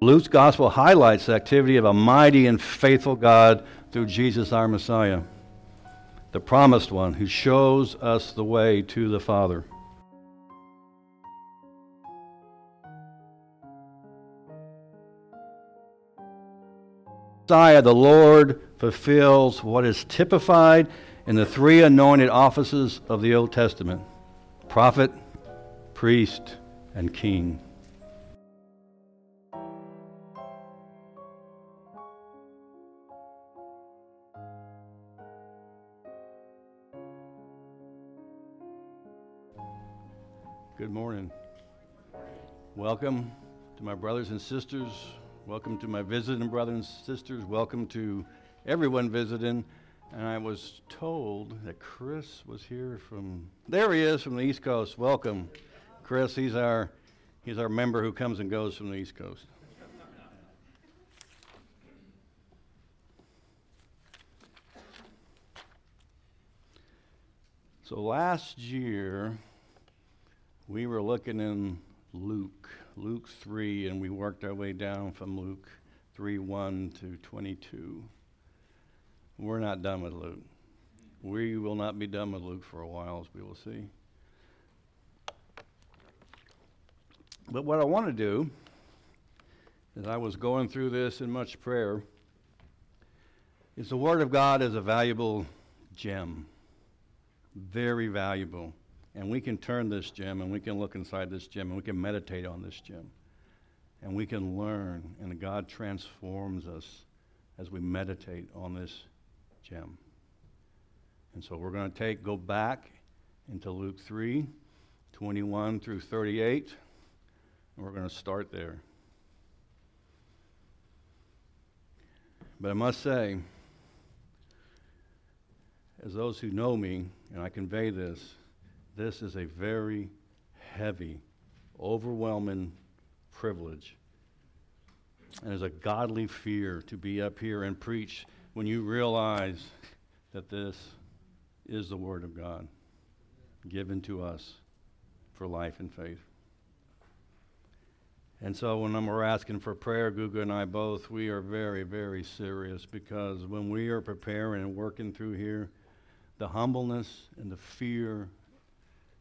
Luke's gospel highlights the activity of a mighty and faithful God through Jesus our Messiah, the promised one who shows us the way to the Father. Messiah, the Lord, fulfills what is typified in the three anointed offices of the Old Testament prophet, priest, and king. Good morning. Welcome to my brothers and sisters. Welcome to my visiting brothers and sisters. Welcome to everyone visiting. And I was told that Chris was here from there he is from the East Coast. Welcome. Chris, he's our he's our member who comes and goes from the East Coast. So last year we were looking in Luke, Luke 3, and we worked our way down from Luke 3 1 to 22. We're not done with Luke. We will not be done with Luke for a while, as we will see. But what I want to do, as I was going through this in much prayer, is the Word of God is a valuable gem. Very valuable. And we can turn this gem and we can look inside this gem and we can meditate on this gem. And we can learn, and God transforms us as we meditate on this gem. And so we're going to take, go back into Luke 3, 21 through 38, and we're going to start there. But I must say, as those who know me, and I convey this, this is a very heavy, overwhelming privilege. And it's a godly fear to be up here and preach when you realize that this is the Word of God given to us for life and faith. And so when we're asking for prayer, Guga and I both, we are very, very serious because when we are preparing and working through here, the humbleness and the fear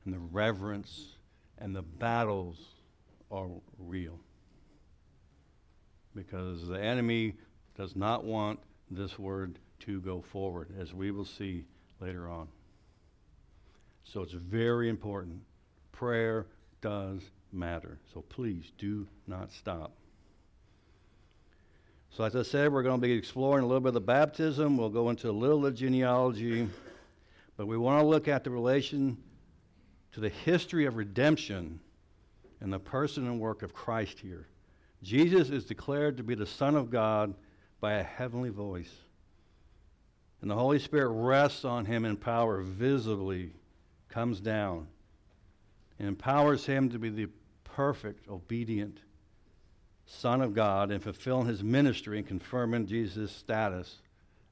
and the reverence and the battles are real. Because the enemy does not want this word to go forward, as we will see later on. So it's very important. Prayer does matter. So please do not stop. So, as I said, we're going to be exploring a little bit of the baptism. We'll go into a little of the genealogy. But we want to look at the relation to the history of redemption and the person and work of Christ here. Jesus is declared to be the Son of God by a heavenly voice. And the Holy Spirit rests on him in power, visibly comes down, and empowers him to be the perfect, obedient Son of God and fulfilling his ministry and confirming Jesus' status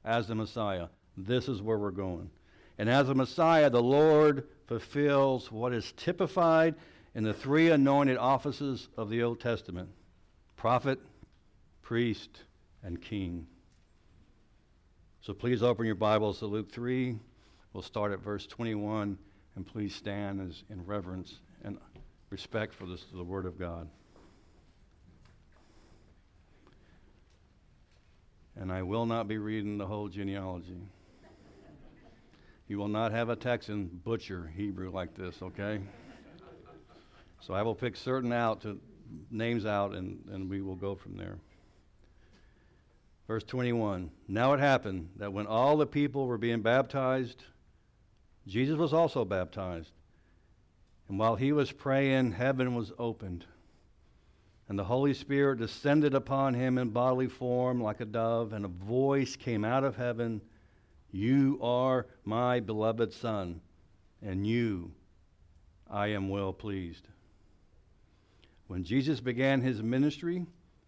as the Messiah. This is where we're going. And as a Messiah, the Lord fulfills what is typified in the three anointed offices of the Old Testament prophet, priest, and king. So please open your Bibles to Luke 3. We'll start at verse 21, and please stand as in reverence and respect for this, the Word of God. And I will not be reading the whole genealogy. You will not have a Texan butcher Hebrew like this, okay? So I will pick certain out to names out and, and we will go from there. Verse 21 Now it happened that when all the people were being baptized, Jesus was also baptized. And while he was praying, heaven was opened. And the Holy Spirit descended upon him in bodily form like a dove, and a voice came out of heaven You are my beloved Son, and you I am well pleased. When Jesus began his ministry,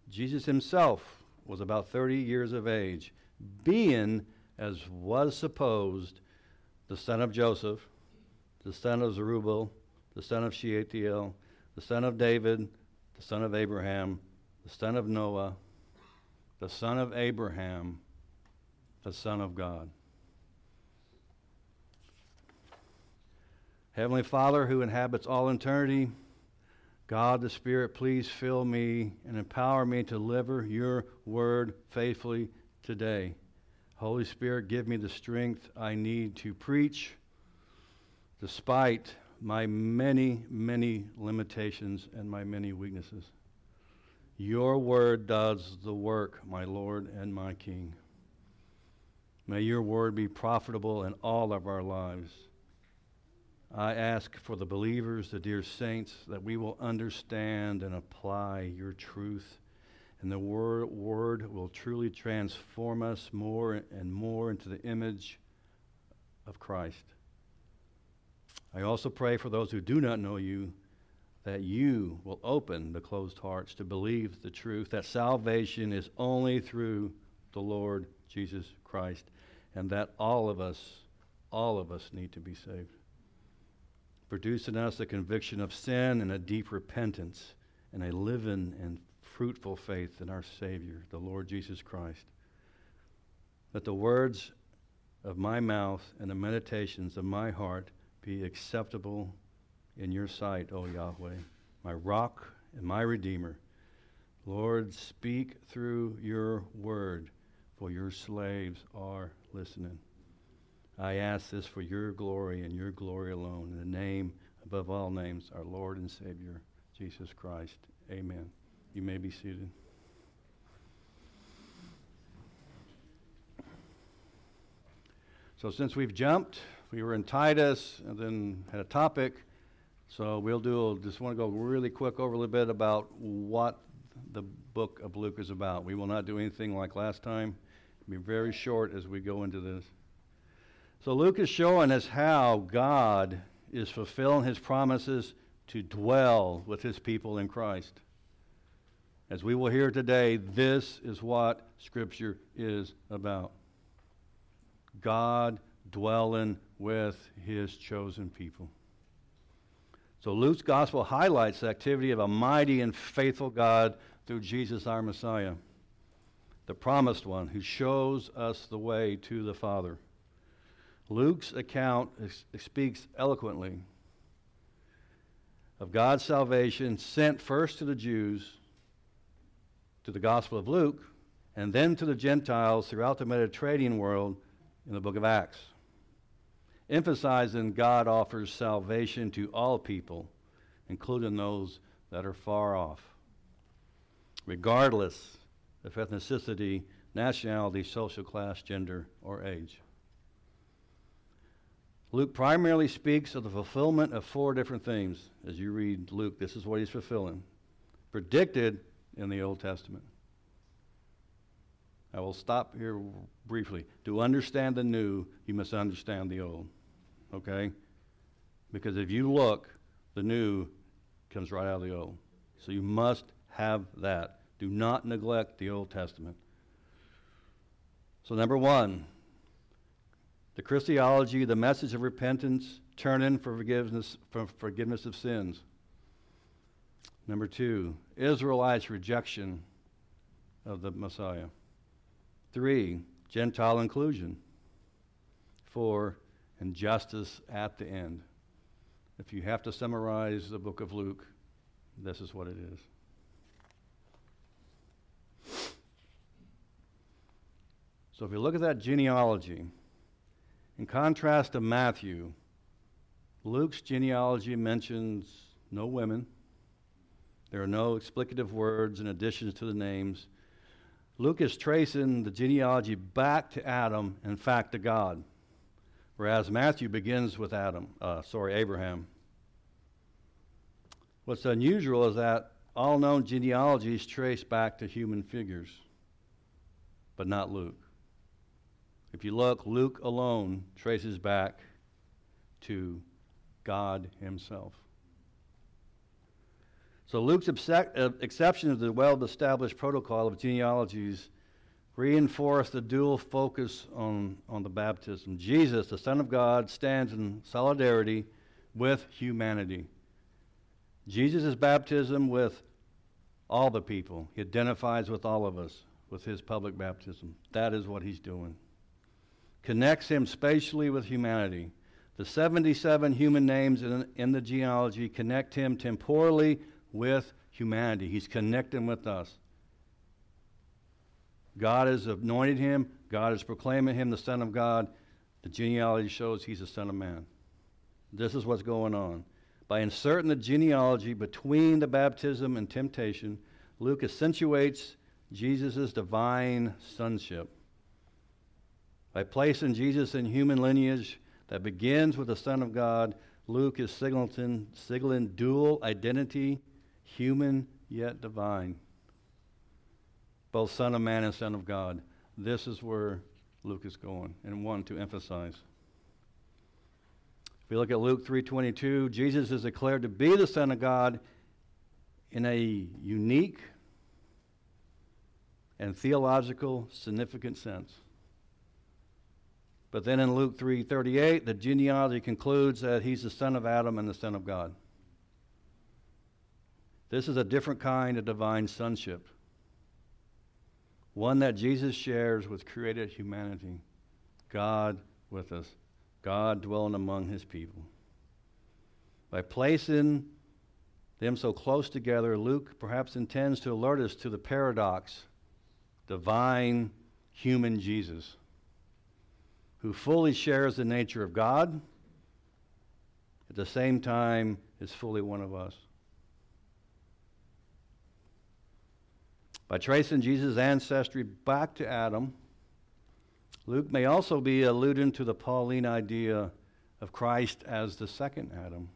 Jesus himself was about 30 years of age, being, as was supposed, the son of Joseph, the son of Zerubbabel, the son of Shealtiel, the son of David, the son of Abraham, the son of Noah, the son of Abraham, the Son of God. Heavenly Father, who inhabits all eternity, God the Spirit, please fill me and empower me to deliver your word faithfully today. Holy Spirit, give me the strength I need to preach despite my many, many limitations and my many weaknesses. Your word does the work, my Lord and my King. May your word be profitable in all of our lives. I ask for the believers, the dear saints, that we will understand and apply your truth, and the word, word will truly transform us more and more into the image of Christ. I also pray for those who do not know you that you will open the closed hearts to believe the truth that salvation is only through the Lord Jesus Christ, and that all of us, all of us need to be saved. Produce in us a conviction of sin and a deep repentance and a living and fruitful faith in our Savior, the Lord Jesus Christ. Let the words of my mouth and the meditations of my heart be acceptable in your sight, O Yahweh, my rock and my redeemer. Lord, speak through your word, for your slaves are listening. I ask this for your glory and your glory alone, in the name above all names, our Lord and Savior, Jesus Christ. Amen. You may be seated. So, since we've jumped, we were in Titus and then had a topic. So we'll do, just want to go really quick over a little bit about what the book of Luke is about. We will not do anything like last time. Be very short as we go into this. So Luke is showing us how God is fulfilling his promises to dwell with his people in Christ. As we will hear today, this is what Scripture is about God dwelling with his chosen people. So Luke's gospel highlights the activity of a mighty and faithful God through Jesus our Messiah, the promised one who shows us the way to the Father. Luke's account speaks eloquently of God's salvation sent first to the Jews, to the Gospel of Luke, and then to the Gentiles throughout the Mediterranean world in the book of Acts emphasizing God offers salvation to all people, including those that are far off, regardless of ethnicity, nationality, social class, gender, or age. Luke primarily speaks of the fulfillment of four different things. As you read Luke, this is what he's fulfilling, predicted in the Old Testament. I will stop here briefly. To understand the new, you must understand the old okay? Because if you look, the new comes right out of the old. So you must have that. Do not neglect the Old Testament. So, number one, the Christology, the message of repentance, turning for forgiveness, for forgiveness of sins. Number two, Israelites' rejection of the Messiah. Three, Gentile inclusion. Four, and justice at the end. If you have to summarize the book of Luke, this is what it is. So if you look at that genealogy, in contrast to Matthew, Luke's genealogy mentions no women. There are no explicative words in addition to the names. Luke is tracing the genealogy back to Adam, in fact, to God whereas Matthew begins with Adam, uh, sorry, Abraham. What's unusual is that all known genealogies trace back to human figures, but not Luke. If you look, Luke alone traces back to God Himself. So Luke's uh, exception to the well established protocol of genealogies reinforce the dual focus on, on the baptism. Jesus, the Son of God, stands in solidarity with humanity. Jesus' baptism with all the people. He identifies with all of us with his public baptism. That is what he's doing. Connects him spatially with humanity. The 77 human names in, in the genealogy connect him temporally with humanity. He's connecting with us. God has anointed him, God is proclaiming him the Son of God. The genealogy shows he's the Son of Man. This is what's going on. By inserting the genealogy between the baptism and temptation, Luke accentuates Jesus' divine sonship. By placing Jesus in human lineage that begins with the Son of God, Luke is signaling, signaling dual identity, human yet divine. Both Son of Man and Son of God. This is where Luke is going and want to emphasize. If we look at Luke 3:22, Jesus is declared to be the Son of God in a unique and theological significant sense. But then in Luke 3:38, the genealogy concludes that he's the son of Adam and the son of God. This is a different kind of divine sonship. One that Jesus shares with created humanity. God with us. God dwelling among his people. By placing them so close together, Luke perhaps intends to alert us to the paradox divine human Jesus who fully shares the nature of God, at the same time is fully one of us. By tracing Jesus' ancestry back to Adam, Luke may also be alluding to the Pauline idea of Christ as the second Adam,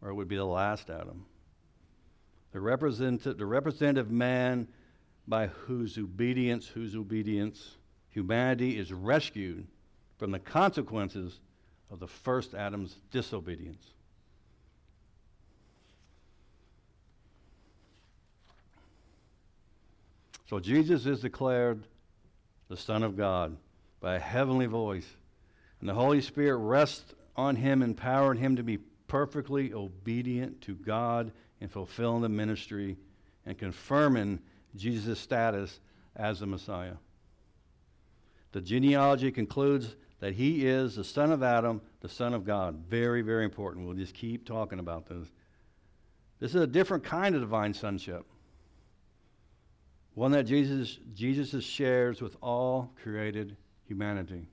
or it would be the last Adam. The, represent- the representative man by whose obedience, whose obedience humanity is rescued from the consequences of the first Adam's disobedience. So Jesus is declared the Son of God by a heavenly voice, and the Holy Spirit rests on him, empowering him to be perfectly obedient to God in fulfilling the ministry and confirming Jesus' status as the Messiah. The genealogy concludes that he is the son of Adam, the son of God. Very, very important. We'll just keep talking about this. This is a different kind of divine sonship. One that Jesus, Jesus shares with all created humanity.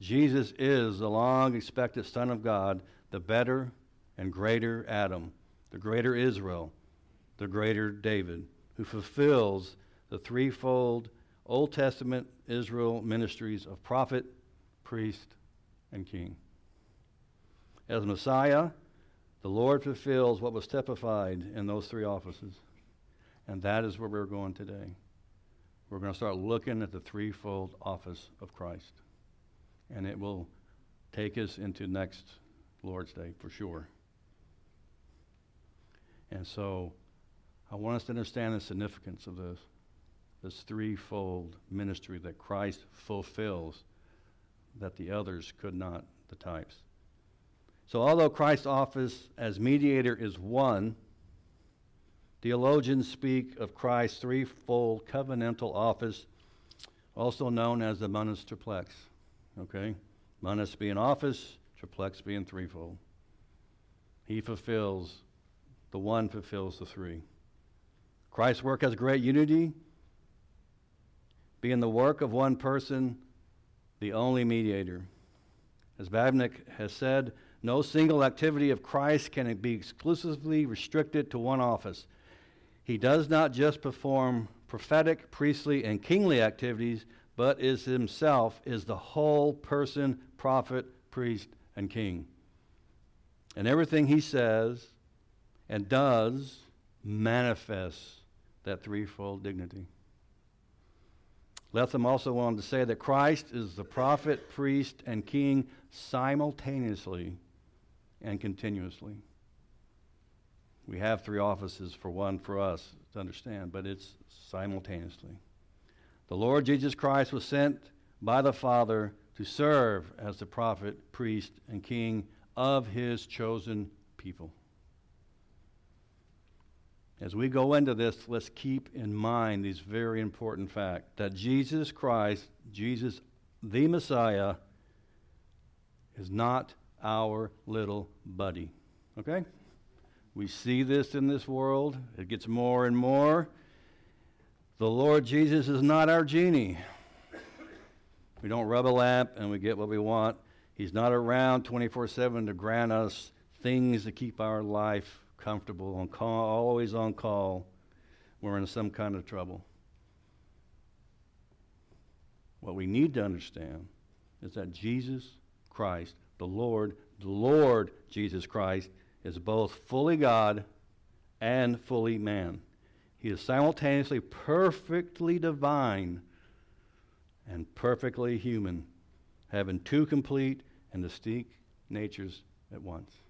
Jesus is the long expected Son of God, the better and greater Adam, the greater Israel, the greater David, who fulfills the threefold Old Testament Israel ministries of prophet, priest, and king. As Messiah, the Lord fulfills what was typified in those three offices. And that is where we're going today. We're going to start looking at the threefold office of Christ. And it will take us into next Lord's Day for sure. And so I want us to understand the significance of this this threefold ministry that Christ fulfills that the others could not, the types. So, although Christ's office as mediator is one, theologians speak of Christ's threefold covenantal office, also known as the munus triplex. Okay? Munus being office, triplex being threefold. He fulfills, the one fulfills the three. Christ's work has great unity being the work of one person, the only mediator. As Bavinck has said, no single activity of Christ can be exclusively restricted to one office. He does not just perform prophetic, priestly, and kingly activities, but is himself is the whole person, prophet, priest, and king. And everything he says and does manifests that threefold dignity. Letham also wanted to say that Christ is the prophet, priest, and king simultaneously and continuously. We have three offices for one for us to understand, but it's simultaneously. The Lord Jesus Christ was sent by the Father to serve as the prophet, priest, and king of his chosen people. As we go into this, let's keep in mind these very important facts that Jesus Christ, Jesus the Messiah, is not our little buddy. Okay? We see this in this world, it gets more and more. The Lord Jesus is not our genie. We don't rub a lamp and we get what we want. He's not around 24 7 to grant us things to keep our life comfortable, on call, always on call. We're in some kind of trouble. What we need to understand is that Jesus Christ, the Lord, the Lord Jesus Christ, is both fully God and fully man. He is simultaneously perfectly divine and perfectly human, having two complete and distinct natures at once.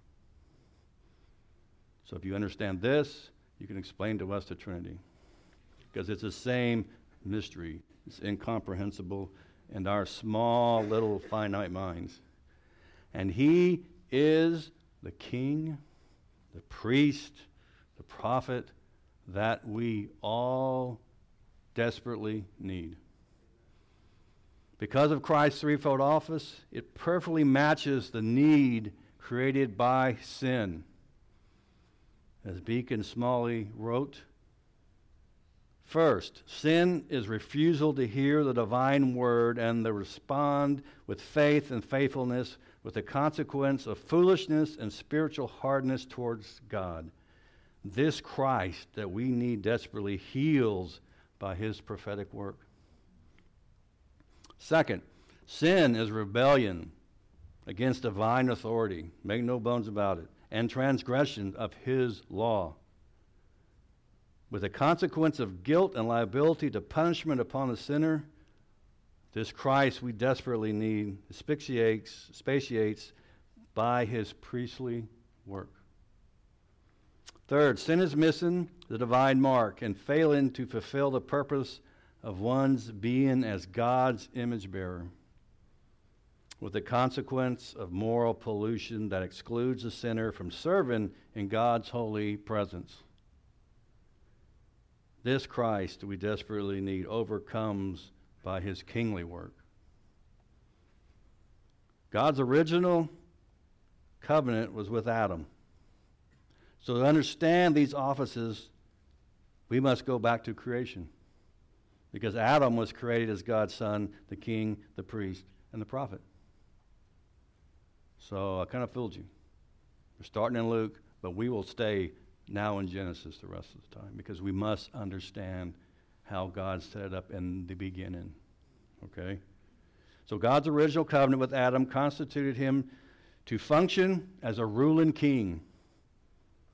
So if you understand this, you can explain to us the Trinity. Because it's the same mystery, it's incomprehensible in our small, little, finite minds. And He is the King, the priest, the prophet that we all desperately need. Because of Christ's threefold office, it perfectly matches the need created by sin. As Beeke and Smalley wrote, First, sin is refusal to hear the divine word and to respond with faith and faithfulness, with the consequence of foolishness and spiritual hardness towards God. This Christ that we need desperately heals by his prophetic work. Second, sin is rebellion against divine authority. Make no bones about it. And transgression of his law. With the consequence of guilt and liability to punishment upon the sinner, this Christ we desperately need asphyxiates, expiates by his priestly work. Third, sin is missing the divine mark and failing to fulfill the purpose of one's being as God's image bearer, with the consequence of moral pollution that excludes the sinner from serving in God's holy presence. This Christ we desperately need overcomes by his kingly work. God's original covenant was with Adam. So, to understand these offices, we must go back to creation. Because Adam was created as God's son, the king, the priest, and the prophet. So I kind of fooled you. We're starting in Luke, but we will stay now in Genesis the rest of the time because we must understand how God set it up in the beginning. Okay? So God's original covenant with Adam constituted him to function as a ruling king,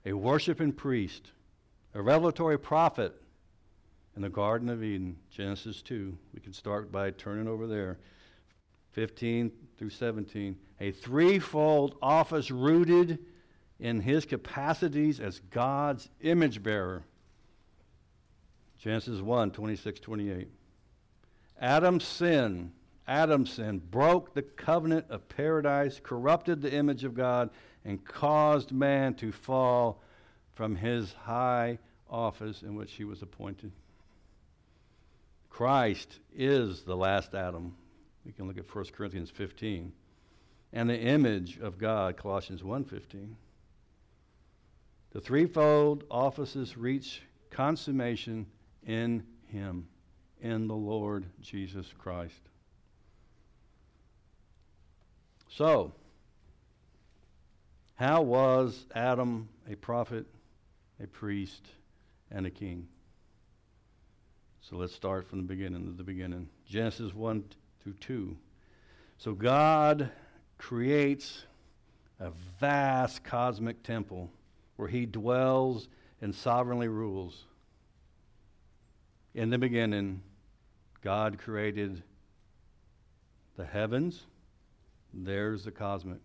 a worshiping priest, a revelatory prophet, in the Garden of Eden, Genesis 2. We can start by turning over there. 15 through 17. A threefold office rooted in his capacities as God's image bearer. Genesis 1 26, 28. Adam's sin, Adam's sin broke the covenant of paradise, corrupted the image of God, and caused man to fall from his high office in which he was appointed. Christ is the last Adam. We can look at 1 Corinthians 15. And the image of God, Colossians 1:15. The threefold offices reach consummation in him, in the Lord Jesus Christ. So, how was Adam a prophet, a priest, and a king? So let's start from the beginning the beginning. Genesis 1 through 2. So God creates a vast cosmic temple where he dwells and sovereignly rules. In the beginning, God created the heavens, there's the cosmic,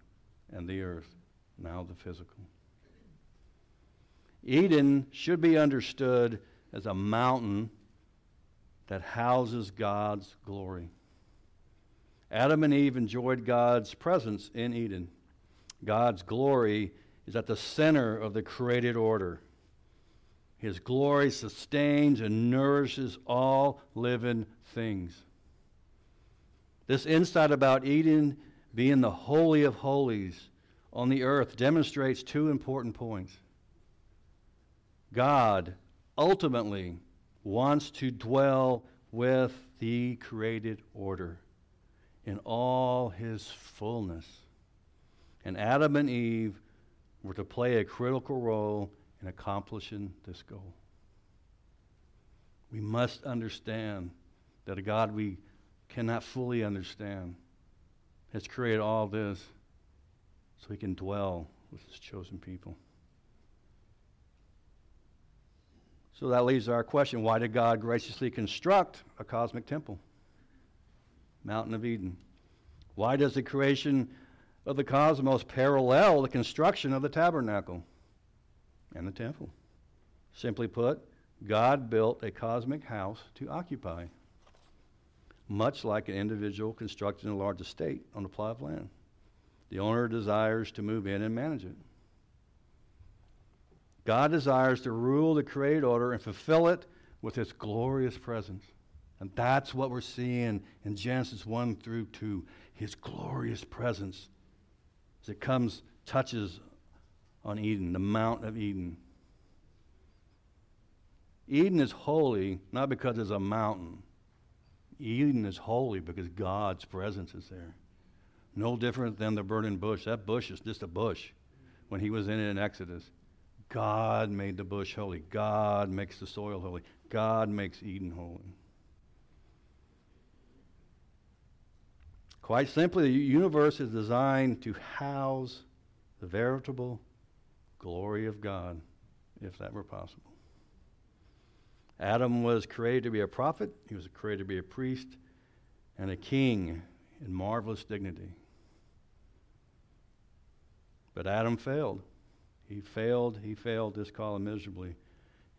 and the earth, now the physical. Eden should be understood as a mountain that houses God's glory. Adam and Eve enjoyed God's presence in Eden. God's glory is at the center of the created order. His glory sustains and nourishes all living things. This insight about Eden being the Holy of Holies on the earth demonstrates two important points. God ultimately wants to dwell with the created order in all his fullness. And Adam and Eve were to play a critical role in accomplishing this goal. We must understand that a God we cannot fully understand has created all this so he can dwell with his chosen people. So that to our question why did God graciously construct a cosmic temple? Mountain of Eden. Why does the creation of the cosmos parallel the construction of the tabernacle and the temple? Simply put, God built a cosmic house to occupy, much like an individual constructing a large estate on a plot of land. The owner desires to move in and manage it. God desires to rule the created order and fulfill it with his glorious presence. And that's what we're seeing in Genesis 1 through 2 his glorious presence as it comes, touches on Eden, the Mount of Eden. Eden is holy not because it's a mountain. Eden is holy because God's presence is there. No different than the burning bush. That bush is just a bush when he was in it in Exodus. God made the bush holy. God makes the soil holy. God makes Eden holy. Quite simply, the universe is designed to house the veritable glory of God, if that were possible. Adam was created to be a prophet, he was created to be a priest and a king in marvelous dignity. But Adam failed. He failed, he failed this call miserably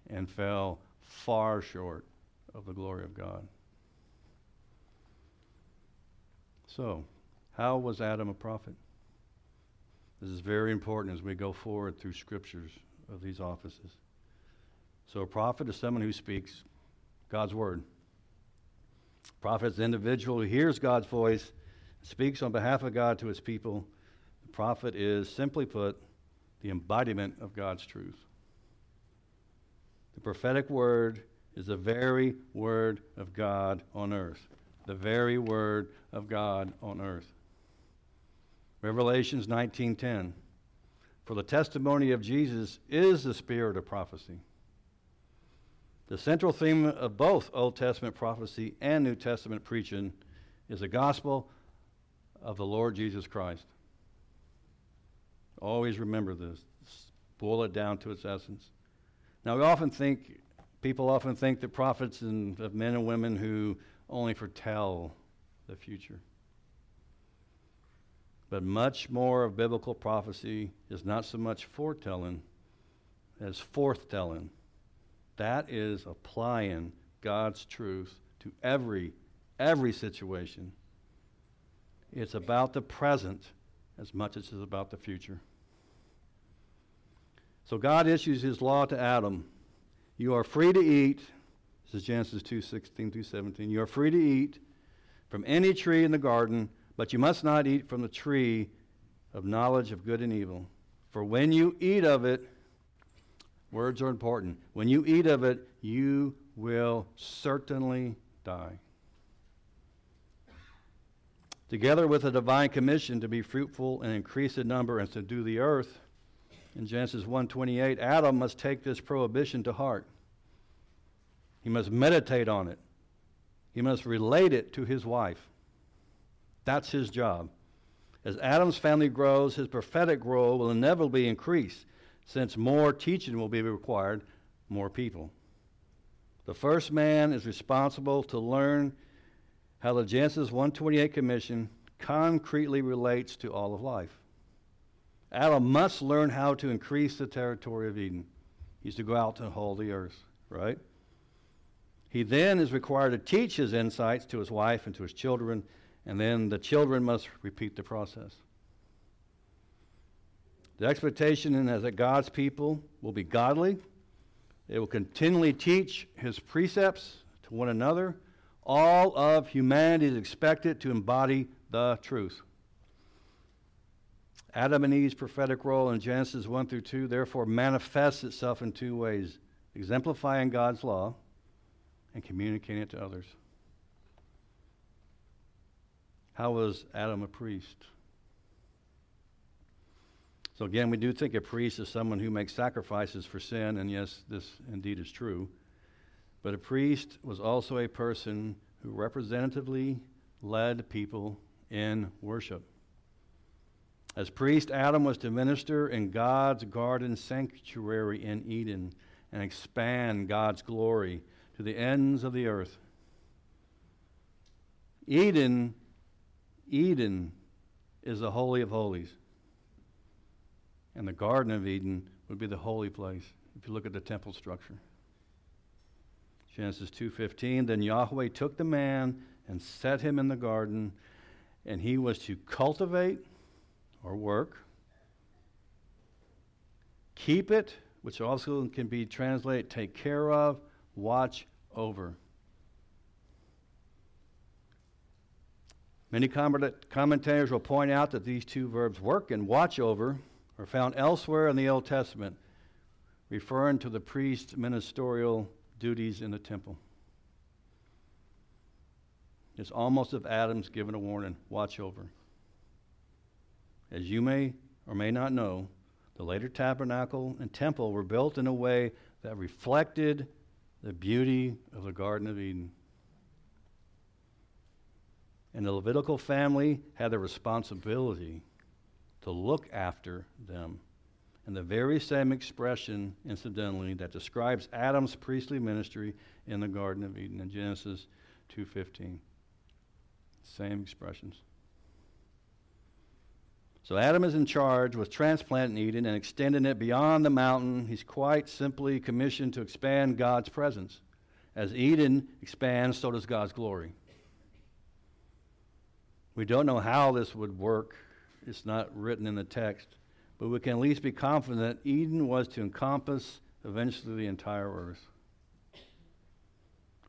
and fell far short of the glory of God. So, how was Adam a prophet? This is very important as we go forward through scriptures of these offices. So, a prophet is someone who speaks God's word. A prophet is an individual who hears God's voice, speaks on behalf of God to his people. The prophet is, simply put, the embodiment of God's truth. The prophetic word is the very word of God on earth. The very word of God on earth. Revelations 19:10 For the testimony of Jesus is the spirit of prophecy. The central theme of both Old Testament prophecy and New Testament preaching is the gospel of the Lord Jesus Christ. Always remember this. Boil it down to its essence. Now, we often think, people often think that prophets and of men and women who only foretell the future. But much more of biblical prophecy is not so much foretelling as forthtelling. That is applying God's truth to every every situation. It's about the present as much as it's about the future. So God issues his law to Adam. You are free to eat. This is Genesis 2 16 through 17. You are free to eat from any tree in the garden, but you must not eat from the tree of knowledge of good and evil. For when you eat of it, words are important. When you eat of it, you will certainly die. Together with a divine commission to be fruitful and increase in number and subdue the earth, in Genesis 1:28, Adam must take this prohibition to heart. He must meditate on it. He must relate it to his wife. That's his job. As Adam's family grows, his prophetic role will inevitably increase since more teaching will be required, more people. The first man is responsible to learn how the Genesis 128 commission concretely relates to all of life. Adam must learn how to increase the territory of Eden. He's to go out and hold the earth, right? He then is required to teach his insights to his wife and to his children, and then the children must repeat the process. The expectation is that God's people will be godly, They will continually teach his precepts to one another. All of humanity is expected to embody the truth. Adam and Eve's prophetic role in Genesis 1 through 2 therefore manifests itself in two ways exemplifying God's law and communicating it to others. How was Adam a priest? So, again, we do think a priest is someone who makes sacrifices for sin, and yes, this indeed is true. But a priest was also a person who representatively led people in worship. As priest, Adam was to minister in God's garden sanctuary in Eden and expand God's glory to the ends of the earth. Eden, Eden is the Holy of Holies. And the Garden of Eden would be the holy place if you look at the temple structure. Genesis 2:15 Then Yahweh took the man and set him in the garden and he was to cultivate or work keep it which also can be translated take care of watch over Many commentators will point out that these two verbs work and watch over are found elsewhere in the Old Testament, referring to the priest's ministerial duties in the temple. It's almost if Adam's given a warning watch over. As you may or may not know, the later tabernacle and temple were built in a way that reflected the beauty of the Garden of Eden. And the Levitical family had the responsibility to look after them. And the very same expression, incidentally, that describes Adam's priestly ministry in the Garden of Eden in Genesis 2:15. Same expressions. So Adam is in charge with transplanting Eden and extending it beyond the mountain. He's quite simply commissioned to expand God's presence. As Eden expands, so does God's glory. We don't know how this would work it's not written in the text, but we can at least be confident that Eden was to encompass eventually the entire earth.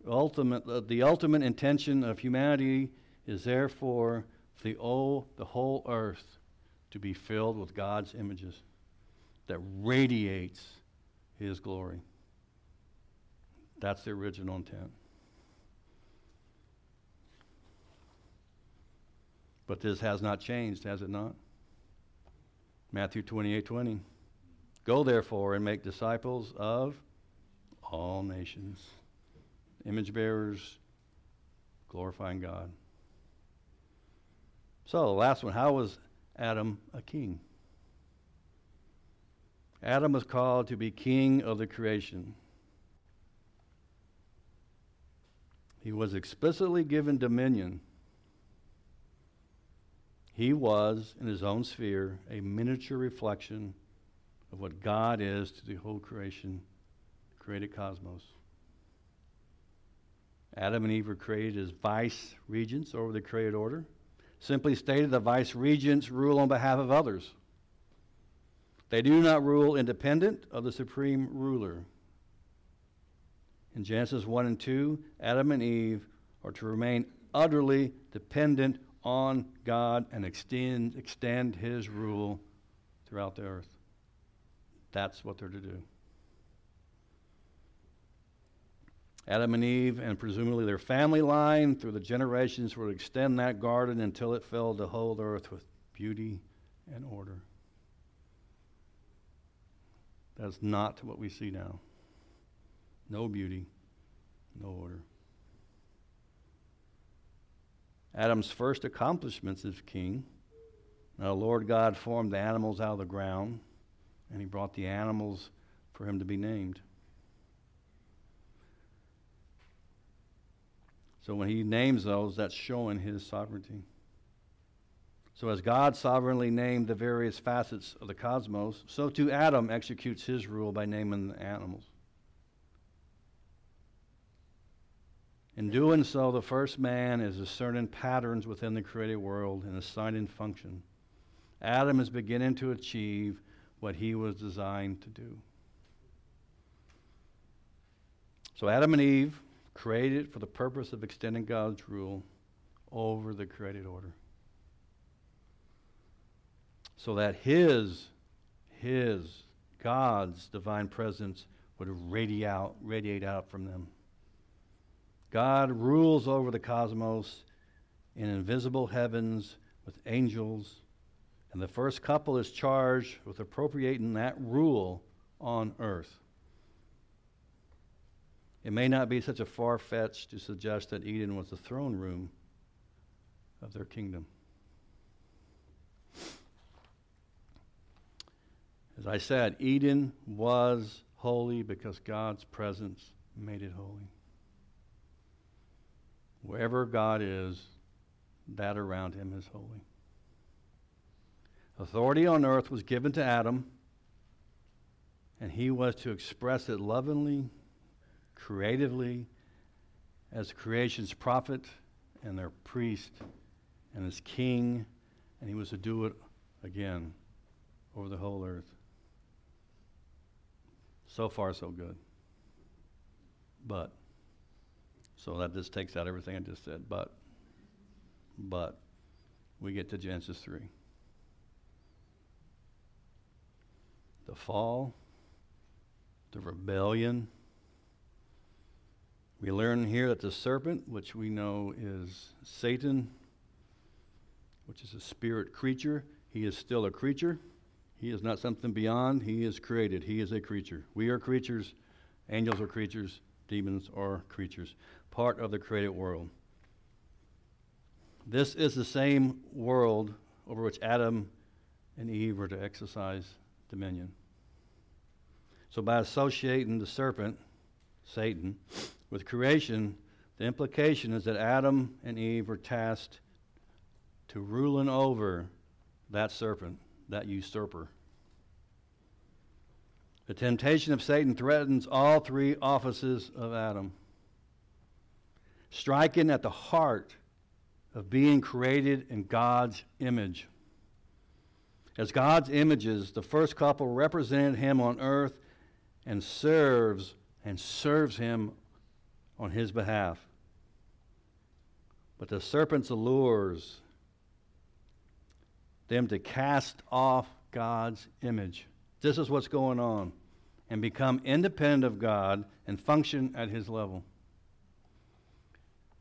Ultimate, uh, the ultimate intention of humanity is therefore the, oh, the whole earth to be filled with God's images that radiates His glory. That's the original intent. But this has not changed, has it not? Matthew 28 20. Go therefore and make disciples of all nations, image bearers, glorifying God. So, the last one how was Adam a king? Adam was called to be king of the creation. He was explicitly given dominion he was, in his own sphere, a miniature reflection of what God is to the whole creation, created cosmos. Adam and Eve were created as vice regents over the created order. Simply stated, the vice regents rule on behalf of others. They do not rule independent of the supreme ruler. In Genesis 1 and 2, Adam and Eve are to remain utterly dependent on God and extend, extend His rule throughout the earth. That's what they're to do. Adam and Eve, and presumably their family line through the generations, would extend that garden until it filled the whole earth with beauty and order. That's not what we see now. No beauty, no order. Adam's first accomplishments as king. Now, Lord God formed the animals out of the ground, and he brought the animals for him to be named. So when he names those, that's showing his sovereignty. So as God sovereignly named the various facets of the cosmos, so too Adam executes his rule by naming the animals. In doing so, the first man is discerning patterns within the created world and assigning function. Adam is beginning to achieve what he was designed to do. So Adam and Eve created for the purpose of extending God's rule over the created order. So that his, his, God's divine presence would radiate out, radiate out from them. God rules over the cosmos in invisible heavens with angels, and the first couple is charged with appropriating that rule on earth. It may not be such a far fetch to suggest that Eden was the throne room of their kingdom. As I said, Eden was holy because God's presence made it holy. Wherever God is, that around him is holy. Authority on earth was given to Adam, and he was to express it lovingly, creatively, as creation's prophet and their priest and as king, and he was to do it again over the whole earth. So far, so good. But, so that just takes out everything I just said. But, but, we get to Genesis 3. The fall, the rebellion. We learn here that the serpent, which we know is Satan, which is a spirit creature, he is still a creature. He is not something beyond. He is created. He is a creature. We are creatures. Angels are creatures. Demons are creatures. Part of the created world. This is the same world over which Adam and Eve were to exercise dominion. So, by associating the serpent, Satan, with creation, the implication is that Adam and Eve were tasked to ruling over that serpent that usurper. The temptation of Satan threatens all three offices of Adam, striking at the heart of being created in God's image. As God's images, the first couple represented him on earth and serves and serves him on his behalf. But the serpent's allures them to cast off God's image. This is what's going on. And become independent of God and function at his level.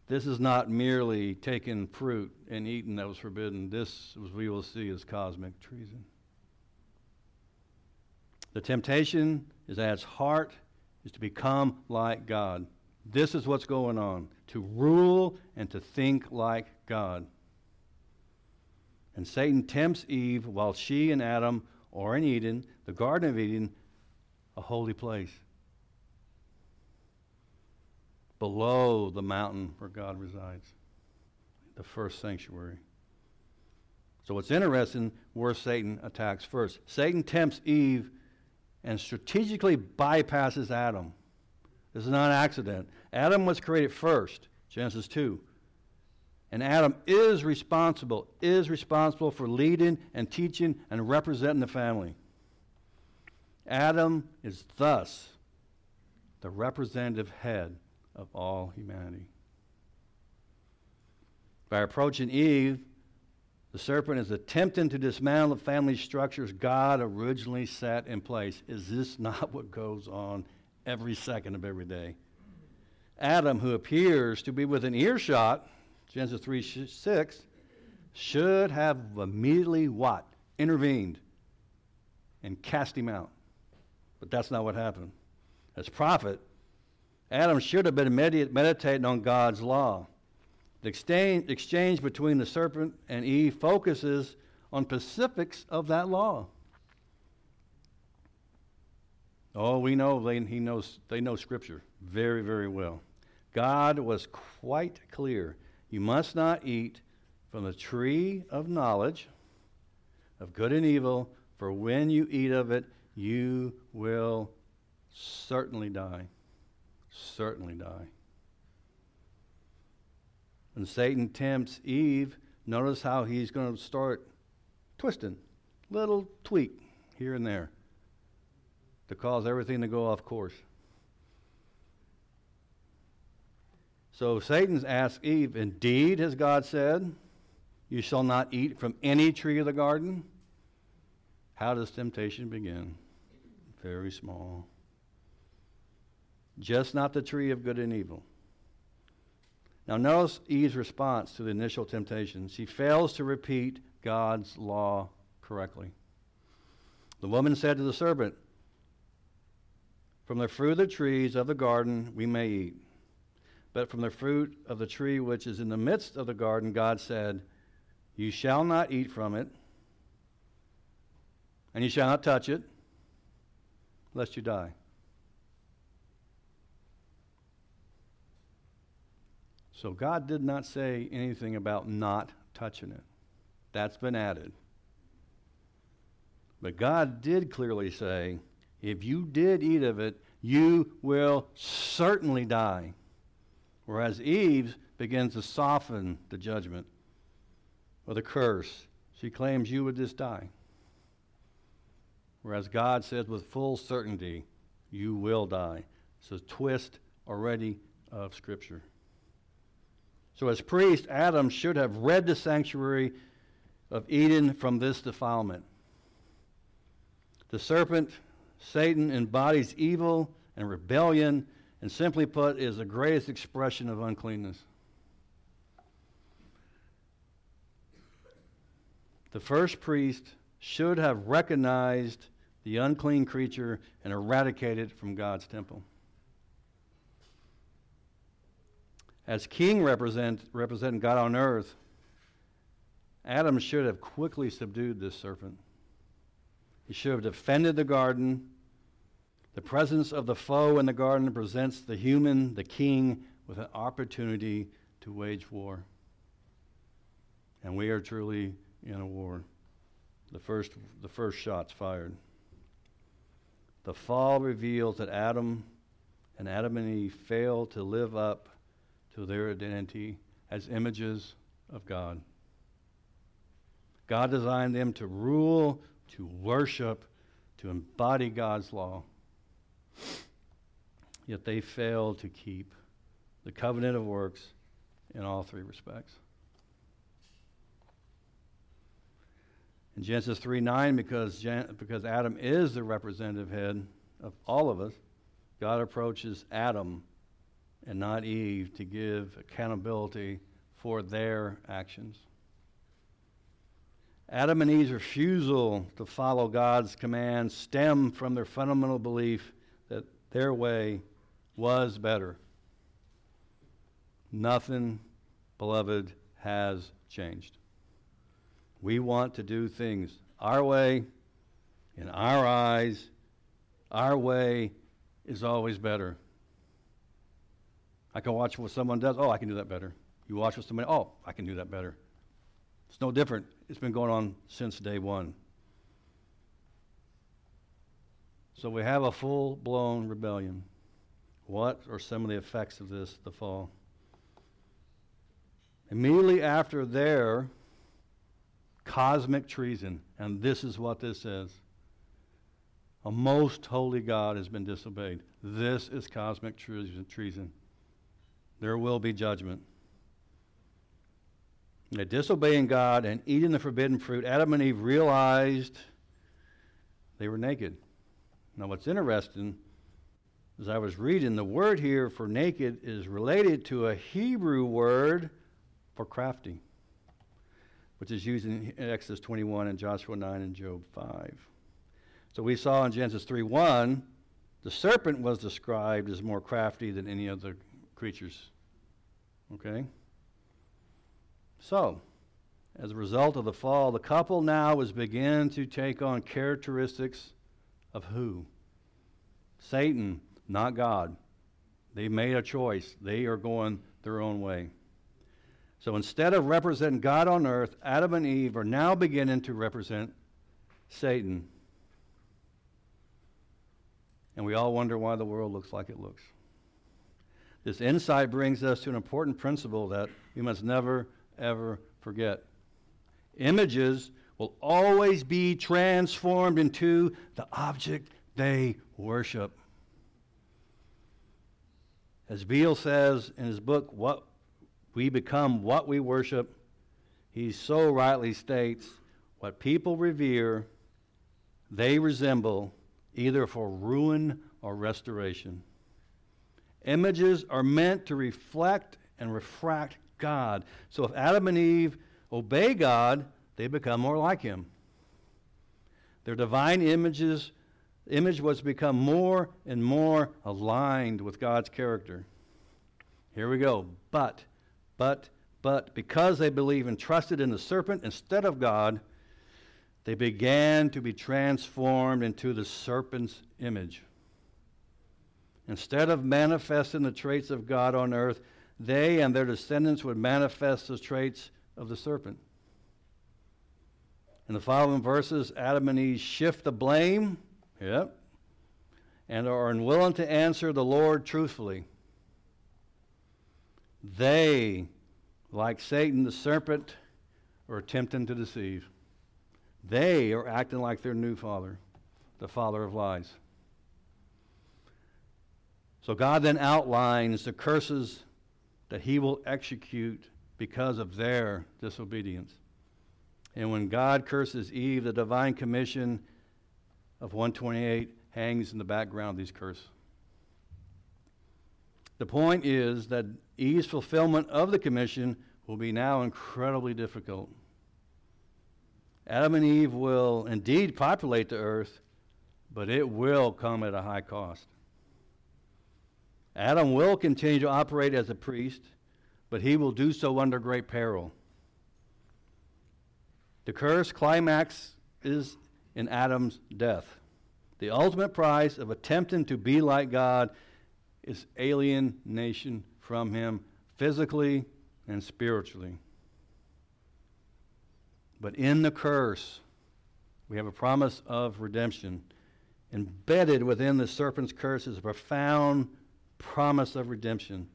This is not merely taking fruit and eating that was forbidden. This, as we will see, is cosmic treason. The temptation is at its heart is to become like God. This is what's going on to rule and to think like God. And Satan tempts Eve while she and Adam are in Eden, the Garden of Eden, a holy place. Below the mountain where God resides, the first sanctuary. So, what's interesting, where Satan attacks first. Satan tempts Eve and strategically bypasses Adam. This is not an accident. Adam was created first, Genesis 2. And Adam is responsible, is responsible for leading and teaching and representing the family. Adam is thus the representative head of all humanity. By approaching Eve, the serpent is attempting to dismantle the family structures God originally set in place. Is this not what goes on every second of every day? Adam, who appears to be within earshot Genesis 3 6, should have immediately what? Intervened and cast him out. But that's not what happened. As prophet, Adam should have been meditating on God's law. The exchange, exchange between the serpent and Eve focuses on specifics of that law. Oh, we know they, he knows, they know Scripture very, very well. God was quite clear you must not eat from the tree of knowledge of good and evil, for when you eat of it, you will certainly die. Certainly die. When Satan tempts Eve, notice how he's going to start twisting, little tweak here and there to cause everything to go off course. So Satan's asked Eve, Indeed, has God said, you shall not eat from any tree of the garden? How does temptation begin? Very small. Just not the tree of good and evil. Now, notice Eve's response to the initial temptation. She fails to repeat God's law correctly. The woman said to the serpent, From the fruit of the trees of the garden we may eat. But from the fruit of the tree which is in the midst of the garden, God said, You shall not eat from it, and you shall not touch it, lest you die. So God did not say anything about not touching it. That's been added. But God did clearly say, if you did eat of it, you will certainly die. Whereas Eve begins to soften the judgment with a curse. She claims you would just die. Whereas God says with full certainty, you will die. A twist already of Scripture. So, as priest, Adam should have read the sanctuary of Eden from this defilement. The serpent, Satan, embodies evil and rebellion and simply put, is the greatest expression of uncleanness. The first priest should have recognized the unclean creature and eradicated it from God's temple. As king represent, representing God on earth, Adam should have quickly subdued this serpent. He should have defended the garden the presence of the foe in the garden presents the human, the king, with an opportunity to wage war. And we are truly in a war. The first, the first shot's fired. The fall reveals that Adam and Adam and Eve failed to live up to their identity as images of God. God designed them to rule, to worship, to embody God's law. Yet they fail to keep the covenant of works in all three respects. In Genesis 3 9, because, Jan- because Adam is the representative head of all of us, God approaches Adam and not Eve to give accountability for their actions. Adam and Eve's refusal to follow God's commands stem from their fundamental belief that their way was better. Nothing, beloved, has changed. We want to do things our way, in our eyes. Our way is always better. I can watch what someone does. Oh, I can do that better. You watch what somebody, oh, I can do that better. It's no different. It's been going on since day one. So we have a full blown rebellion. What are some of the effects of this, the fall? Immediately after their cosmic treason, and this is what this is a most holy God has been disobeyed. This is cosmic treason. There will be judgment. By disobeying God and eating the forbidden fruit, Adam and Eve realized they were naked. Now, what's interesting, as I was reading, the word here for naked is related to a Hebrew word for crafty, which is used in Exodus 21 and Joshua 9 and Job 5. So we saw in Genesis 3 1, the serpent was described as more crafty than any other creatures. Okay? So, as a result of the fall, the couple now is begin to take on characteristics of who? Satan, not God. They made a choice. They are going their own way. So instead of representing God on earth, Adam and Eve are now beginning to represent Satan. And we all wonder why the world looks like it looks. This insight brings us to an important principle that we must never, ever forget. Images will always be transformed into the object they worship. As Beale says in his book, What We Become What We Worship, he so rightly states what people revere, they resemble either for ruin or restoration. Images are meant to reflect and refract God. So if Adam and Eve obey God, they become more like Him. Their divine images, image was become more and more aligned with God's character. Here we go. But, but, but, because they believed and trusted in the serpent instead of God, they began to be transformed into the serpent's image. Instead of manifesting the traits of God on earth, they and their descendants would manifest the traits of the serpent. In the following verses, Adam and Eve shift the blame, yep, and are unwilling to answer the Lord truthfully. They, like Satan the serpent, are attempting to deceive. They are acting like their new father, the father of lies. So God then outlines the curses that he will execute because of their disobedience. And when God curses Eve, the divine commission of 128 hangs in the background of these curses. The point is that Eve's fulfillment of the commission will be now incredibly difficult. Adam and Eve will indeed populate the earth, but it will come at a high cost. Adam will continue to operate as a priest, but he will do so under great peril. The curse climax is in Adam's death. The ultimate price of attempting to be like God is alienation from him physically and spiritually. But in the curse, we have a promise of redemption. Embedded within the serpent's curse is a profound promise of redemption.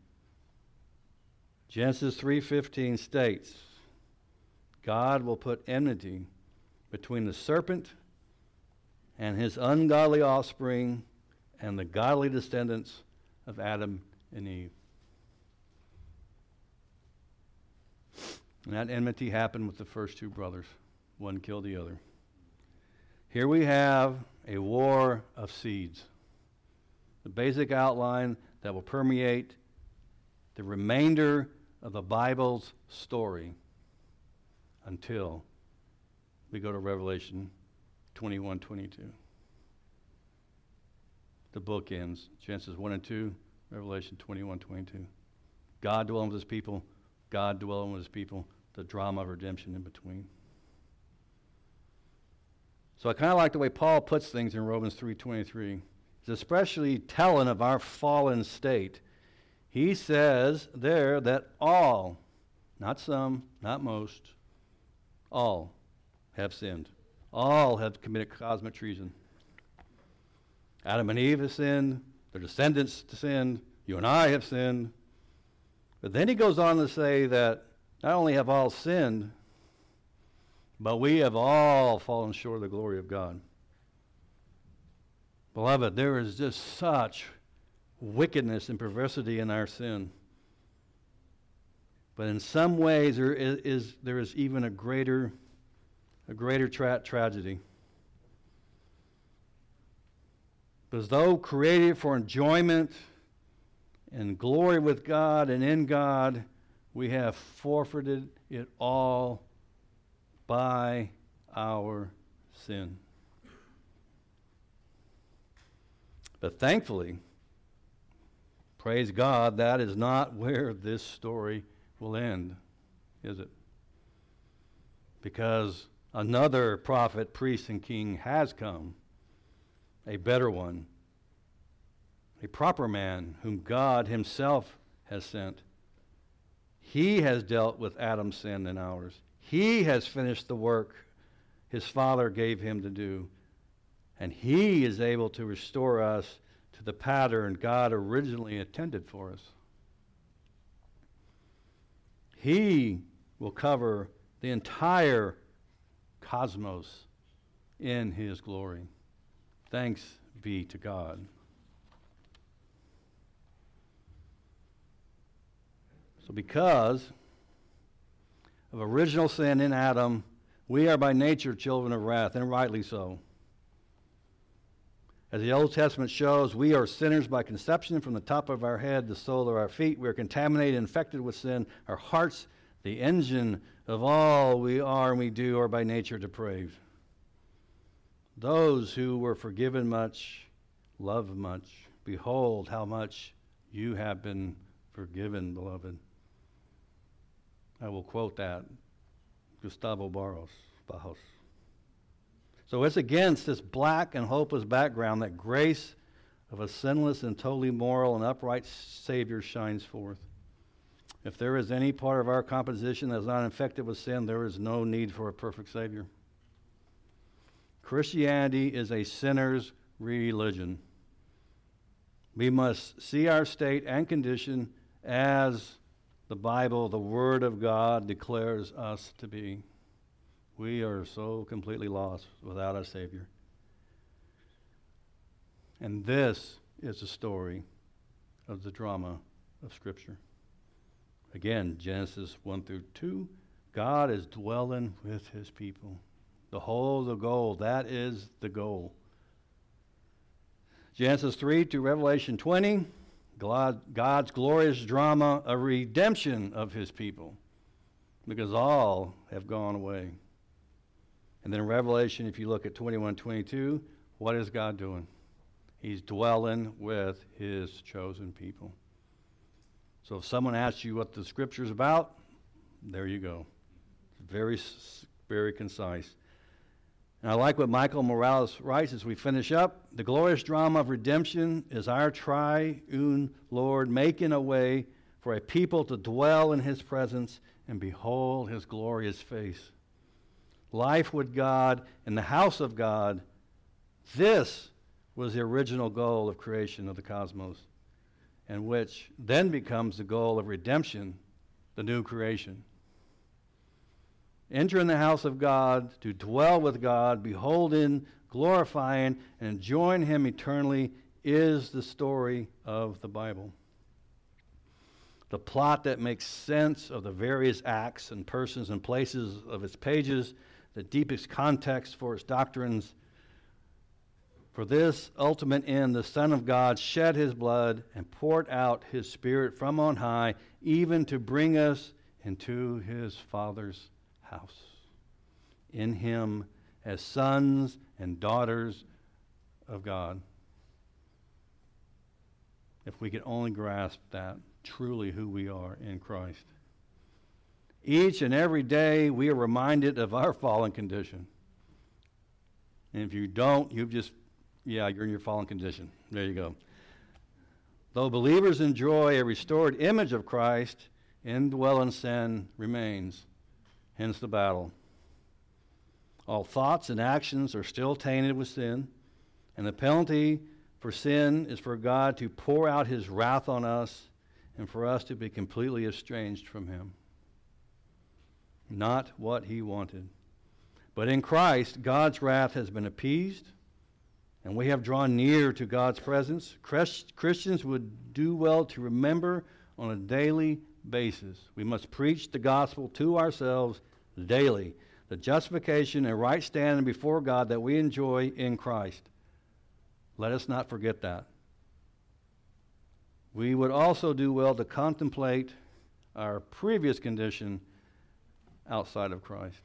Genesis 3:15 states, God will put enmity between the serpent and his ungodly offspring and the godly descendants of Adam and Eve. And that enmity happened with the first two brothers. One killed the other. Here we have a war of seeds. The basic outline that will permeate the remainder of the Bible's story until we go to Revelation 21 22. The book ends Genesis 1 and 2, Revelation 21 22. God dwelling with his people, God dwelling with his people, the drama of redemption in between. So I kind of like the way Paul puts things in Romans 3:23. It's especially telling of our fallen state. He says there that all, not some, not most, all have sinned. All have committed cosmic treason. Adam and Eve have sinned, their descendants sinned, you and I have sinned. But then he goes on to say that not only have all sinned, but we have all fallen short of the glory of God. Beloved, there is just such wickedness and perversity in our sin. But in some ways, there is, is there is even a greater, a greater tra- tragedy. As though created for enjoyment and glory with God and in God, we have forfeited it all by our sin. But thankfully, praise God, that is not where this story will end, is it? Because another prophet, priest, and king has come, a better one, a proper man whom God Himself has sent. He has dealt with Adam's sin and ours. He has finished the work his Father gave him to do. And He is able to restore us to the pattern God originally intended for us. He will cover the entire cosmos in His glory. Thanks be to God. So, because of original sin in Adam, we are by nature children of wrath, and rightly so. As the Old Testament shows, we are sinners by conception from the top of our head, to the sole of our feet. We are contaminated, infected with sin. Our hearts, the engine of all we are and we do, are by nature depraved. Those who were forgiven much love much. Behold, how much you have been forgiven, beloved. I will quote that. Gustavo Barros. Bajos. So it's against this black and hopeless background that grace of a sinless and totally moral and upright Savior shines forth. If there is any part of our composition that is not infected with sin, there is no need for a perfect Savior. Christianity is a sinner's religion. We must see our state and condition as the Bible, the Word of God, declares us to be. We are so completely lost without a Savior. And this is the story of the drama of Scripture. Again, Genesis 1 through 2. God is dwelling with his people. The whole, the goal, that is the goal. Genesis 3 to Revelation 20, God's glorious drama of redemption of his people, because all have gone away. And then Revelation, if you look at 21 22, what is God doing? He's dwelling with his chosen people. So if someone asks you what the scripture is about, there you go. Very, very concise. And I like what Michael Morales writes as we finish up. The glorious drama of redemption is our triune Lord making a way for a people to dwell in his presence and behold his glorious face life with God in the house of God. This was the original goal of creation of the cosmos, and which then becomes the goal of redemption, the new creation. Enter in the house of God to dwell with God, beholding, glorifying, and enjoying Him eternally is the story of the Bible. The plot that makes sense of the various acts and persons and places of its pages the deepest context for its doctrines. For this ultimate end, the Son of God shed his blood and poured out his Spirit from on high, even to bring us into his Father's house. In him, as sons and daughters of God. If we could only grasp that, truly who we are in Christ. Each and every day, we are reminded of our fallen condition. And if you don't, you've just, yeah, you're in your fallen condition. There you go. Though believers enjoy a restored image of Christ, indwelling sin remains. Hence the battle. All thoughts and actions are still tainted with sin, and the penalty for sin is for God to pour out his wrath on us and for us to be completely estranged from him not what he wanted. But in Christ, God's wrath has been appeased, and we have drawn near to God's presence. Christians would do well to remember on a daily basis. We must preach the gospel to ourselves daily, the justification and right standing before God that we enjoy in Christ. Let us not forget that. We would also do well to contemplate our previous condition outside of Christ.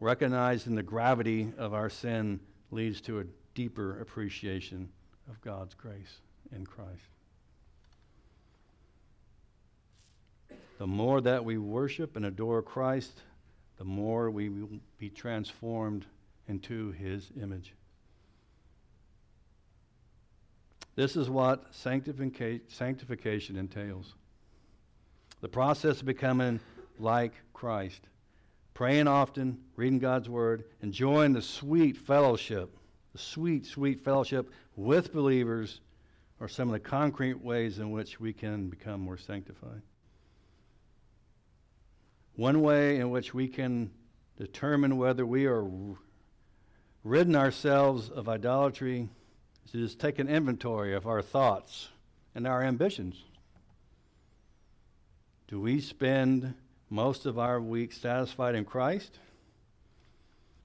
Recognizing the gravity of our sin leads to a deeper appreciation of God's grace in Christ. The more that we worship and adore Christ, the more we will be transformed into his image. This is what sanctification entails the process of becoming like Christ. Praying often, reading God's Word, enjoying the sweet fellowship, the sweet, sweet fellowship with believers are some of the concrete ways in which we can become more sanctified. One way in which we can determine whether we are ridden ourselves of idolatry is to just take an inventory of our thoughts and our ambitions. Do we spend most of our week satisfied in Christ?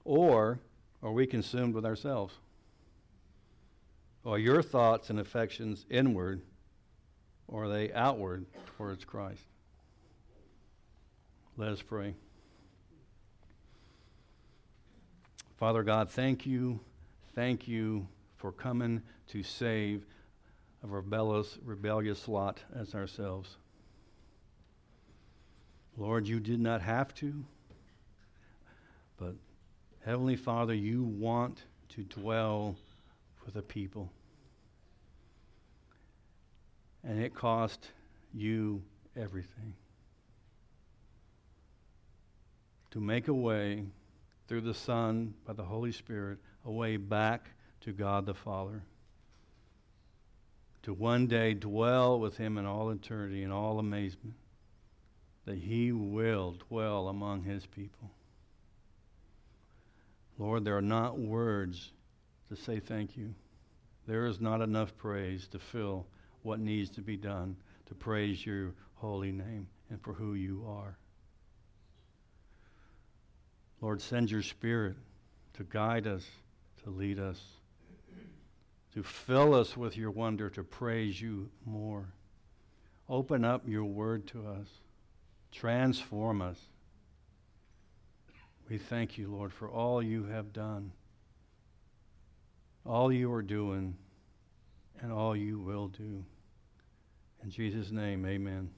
Or are we consumed with ourselves? Are your thoughts and affections inward, or are they outward towards Christ? Let us pray. Father God, thank you, thank you for coming to save a rebellious, rebellious lot as ourselves. Lord, you did not have to, but Heavenly Father, you want to dwell with a people. And it cost you everything. To make a way through the Son, by the Holy Spirit, a way back to God the Father. To one day dwell with Him in all eternity, in all amazement, that He will dwell among His people. Lord, there are not words to say thank you. There is not enough praise to fill what needs to be done to praise your holy name and for who you are. Lord, send your spirit to guide us, to lead us, to fill us with your wonder, to praise you more. Open up your word to us, transform us. We thank you, Lord, for all you have done, all you are doing, and all you will do. In Jesus' name, amen.